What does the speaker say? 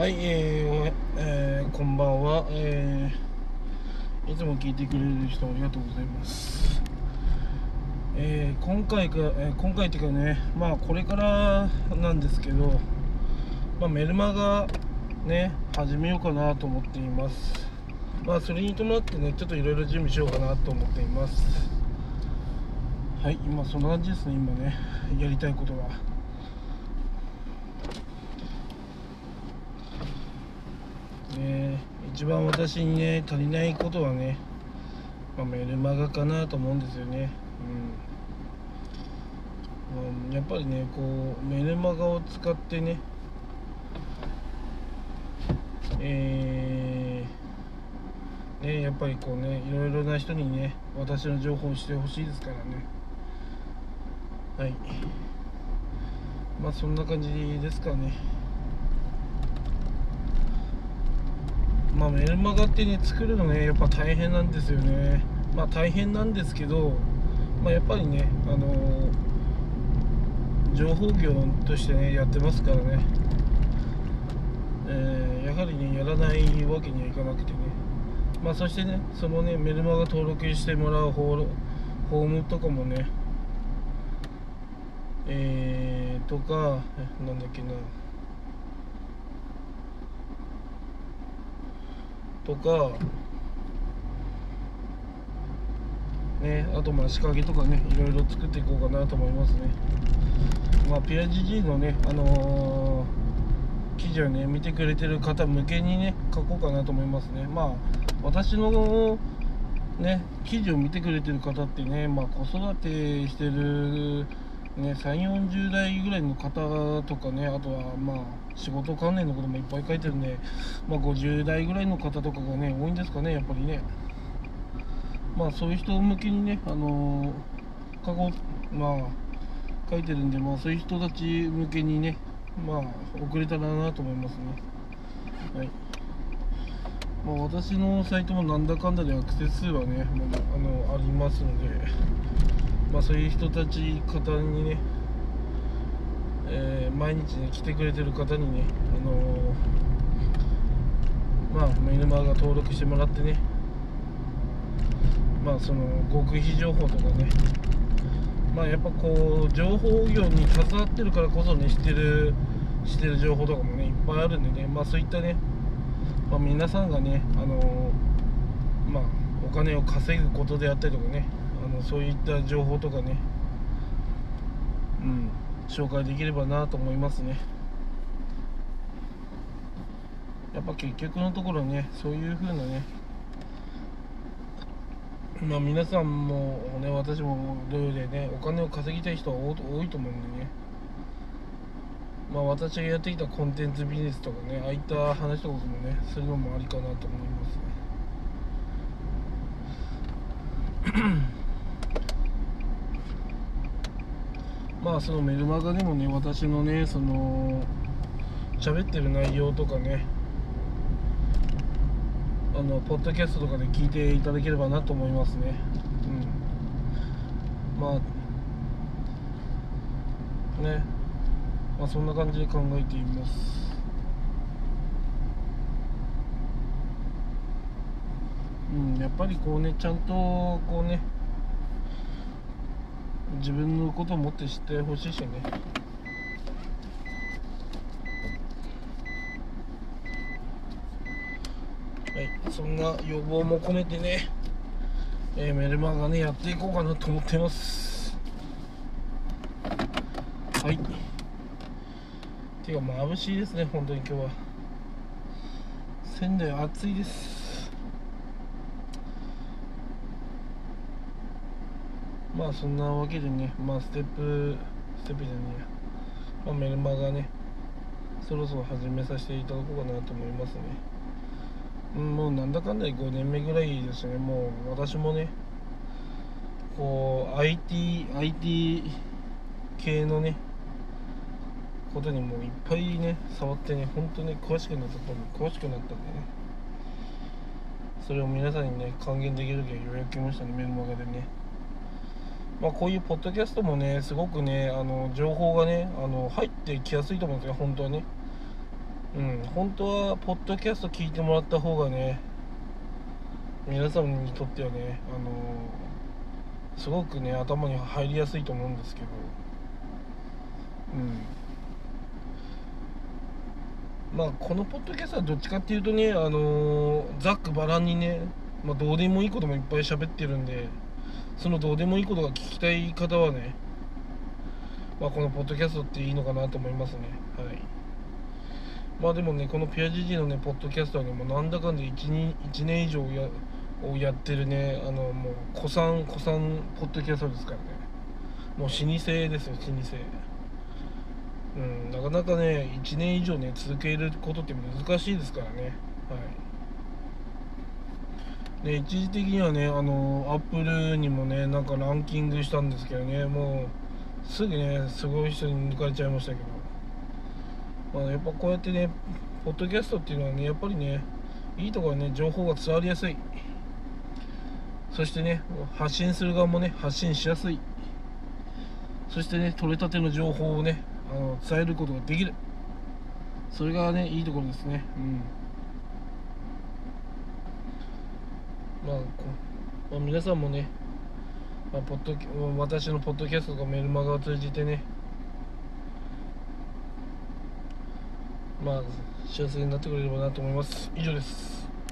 はい、えーえーこんばんは、えーいつも聞いてくれる人ありがとうございます。えー今回か、えー今回っていうかね、まあこれからなんですけど、まあ、メルマガね、始めようかなと思っています。まあそれに伴ってね、ちょっといろいろ準備しようかなと思っています。はい、今そんな感じですね、今ね、やりたいことは。ね一番私にね足りないことはね、まあ、メルマガかなと思うんですよね。うん、まあ、やっぱりねこうメルマガを使ってねえーねやっぱりこうねいろいろな人にね私の情報をしてほしいですからね。はい。まあそんな感じですかね。まあメルマガってね作るのねやっぱ大変なんですよね。まあ大変なんですけどまあやっぱりねあのー情報業としてねやってますからね。えーやはりねやらないわけにはいかなくてね。まあそしてねそのねメルマガ登録してもらうホーホームとかもねえー、とかなんだっけな。とかねあとまあ仕掛けとかねいろいろ作っていこうかなと思いますね。まあ PIGG のねあのー記事をね見てくれてる方向けにね書こうかなと思いますね。まあ私のね記事を見てくれてる方ってねまあ子育てしてるね、3 4 0代ぐらいの方とかねあとはまあ仕事関連のこともいっぱい書いてるんで、まあ、50代ぐらいの方とかがね多いんですかねやっぱりね。まあそういう人向けにねあのー過去まあ書いてるんでまあそういう人たち向けにねまあ送れたらなと思いますね。はい。まあ、私のサイトもなんだかんだでアクセス数はねもうあのありますのでまあそういう人たち方にね、えー毎日ね来てくれてる方にねあのまあメルマガ登録してもらってねまあその極秘情報とかねまあやっぱこう情報業に携わってるからこそね知ってる知ってる情報とかもねいっぱいあるんでねまあそういったねまあ、皆さんがね、あのまあ、お金を稼ぐことであったりとかねあのそういった情報とかね、うん、紹介できればなと思いますね。やっぱ結局のところねそういう風なねまあ皆さんもね私も同様でねお金を稼ぎたい人は多いと思うんでね。まあ私がやってきたコンテンツビジネスとかねああいった話とかもねするのもありかなと思いますね。まあそのメルマガでもね私のねその喋ってる内容とかねあのポッドキャストとかで聞いていただければなと思いますね。うん。まあね。まあそんな感じで考えています。うんやっぱりこうねちゃんとこうね自分のことをもって知ってほしいしね。はいそんな要望も込めてね、えーメルマガねやっていこうかなと思ってます。はい。ていうか眩しいですね本当に今日は。仙台暑いです。まあそんなわけでねまあステップステップじゃねえや、まあ、メルマガね。そろそろ始めさせていただこうかなと思いますね。もうなんだかんだで5年目ぐらいですね。もう私もねこう IT IT 系のねことにもいっぱいね触ってね本当に詳しくなったと詳しくなったんでね。それを皆さんにね還元できる時はようやく来ましたねメルマガでね。まあこういうポッドキャストもねすごくねあの情報がねあの入ってきやすいと思うんですよ本当はね。うん本当はポッドキャスト聞いてもらった方がね皆さんにとってはねあのすごくね頭に入りやすいと思うんですけど。うん。まあこのポッドキャストはどっちかっていうとねあのざっくばらんにね、まあ、どうでもいいこともいっぱい喋ってるんでそのどうでもいいことが聞きたい方はねまあこのポッドキャストっていいのかなと思いますね。はい。まあでもねこのピアジジのねポッドキャストはねもうなんだかんだ 1, 1年以上やをやってるねあのもう古参古参ポッドキャストですからね。もう老舗ですよ老舗。うんなかなかね1年以上ね続けることって難しいですからね。はい。で一時的にはねあのアップルにもねなんかランキングしたんですけどねもうすぐねすごい人に抜かれちゃいましたけど。まあやっぱこうやってねポッドキャストっていうのはねやっぱりねいいところはね情報が伝わりやすい。そしてね発信する側もね発信しやすい。そしてね取れたての情報をねあの伝えることができる。それがねいいところですね。うん。まあまあ、皆さんもね、まあ、ポッド私のポッドキャストとかメルマガを通じてねまあ幸せになってくれればなと思います。以上です。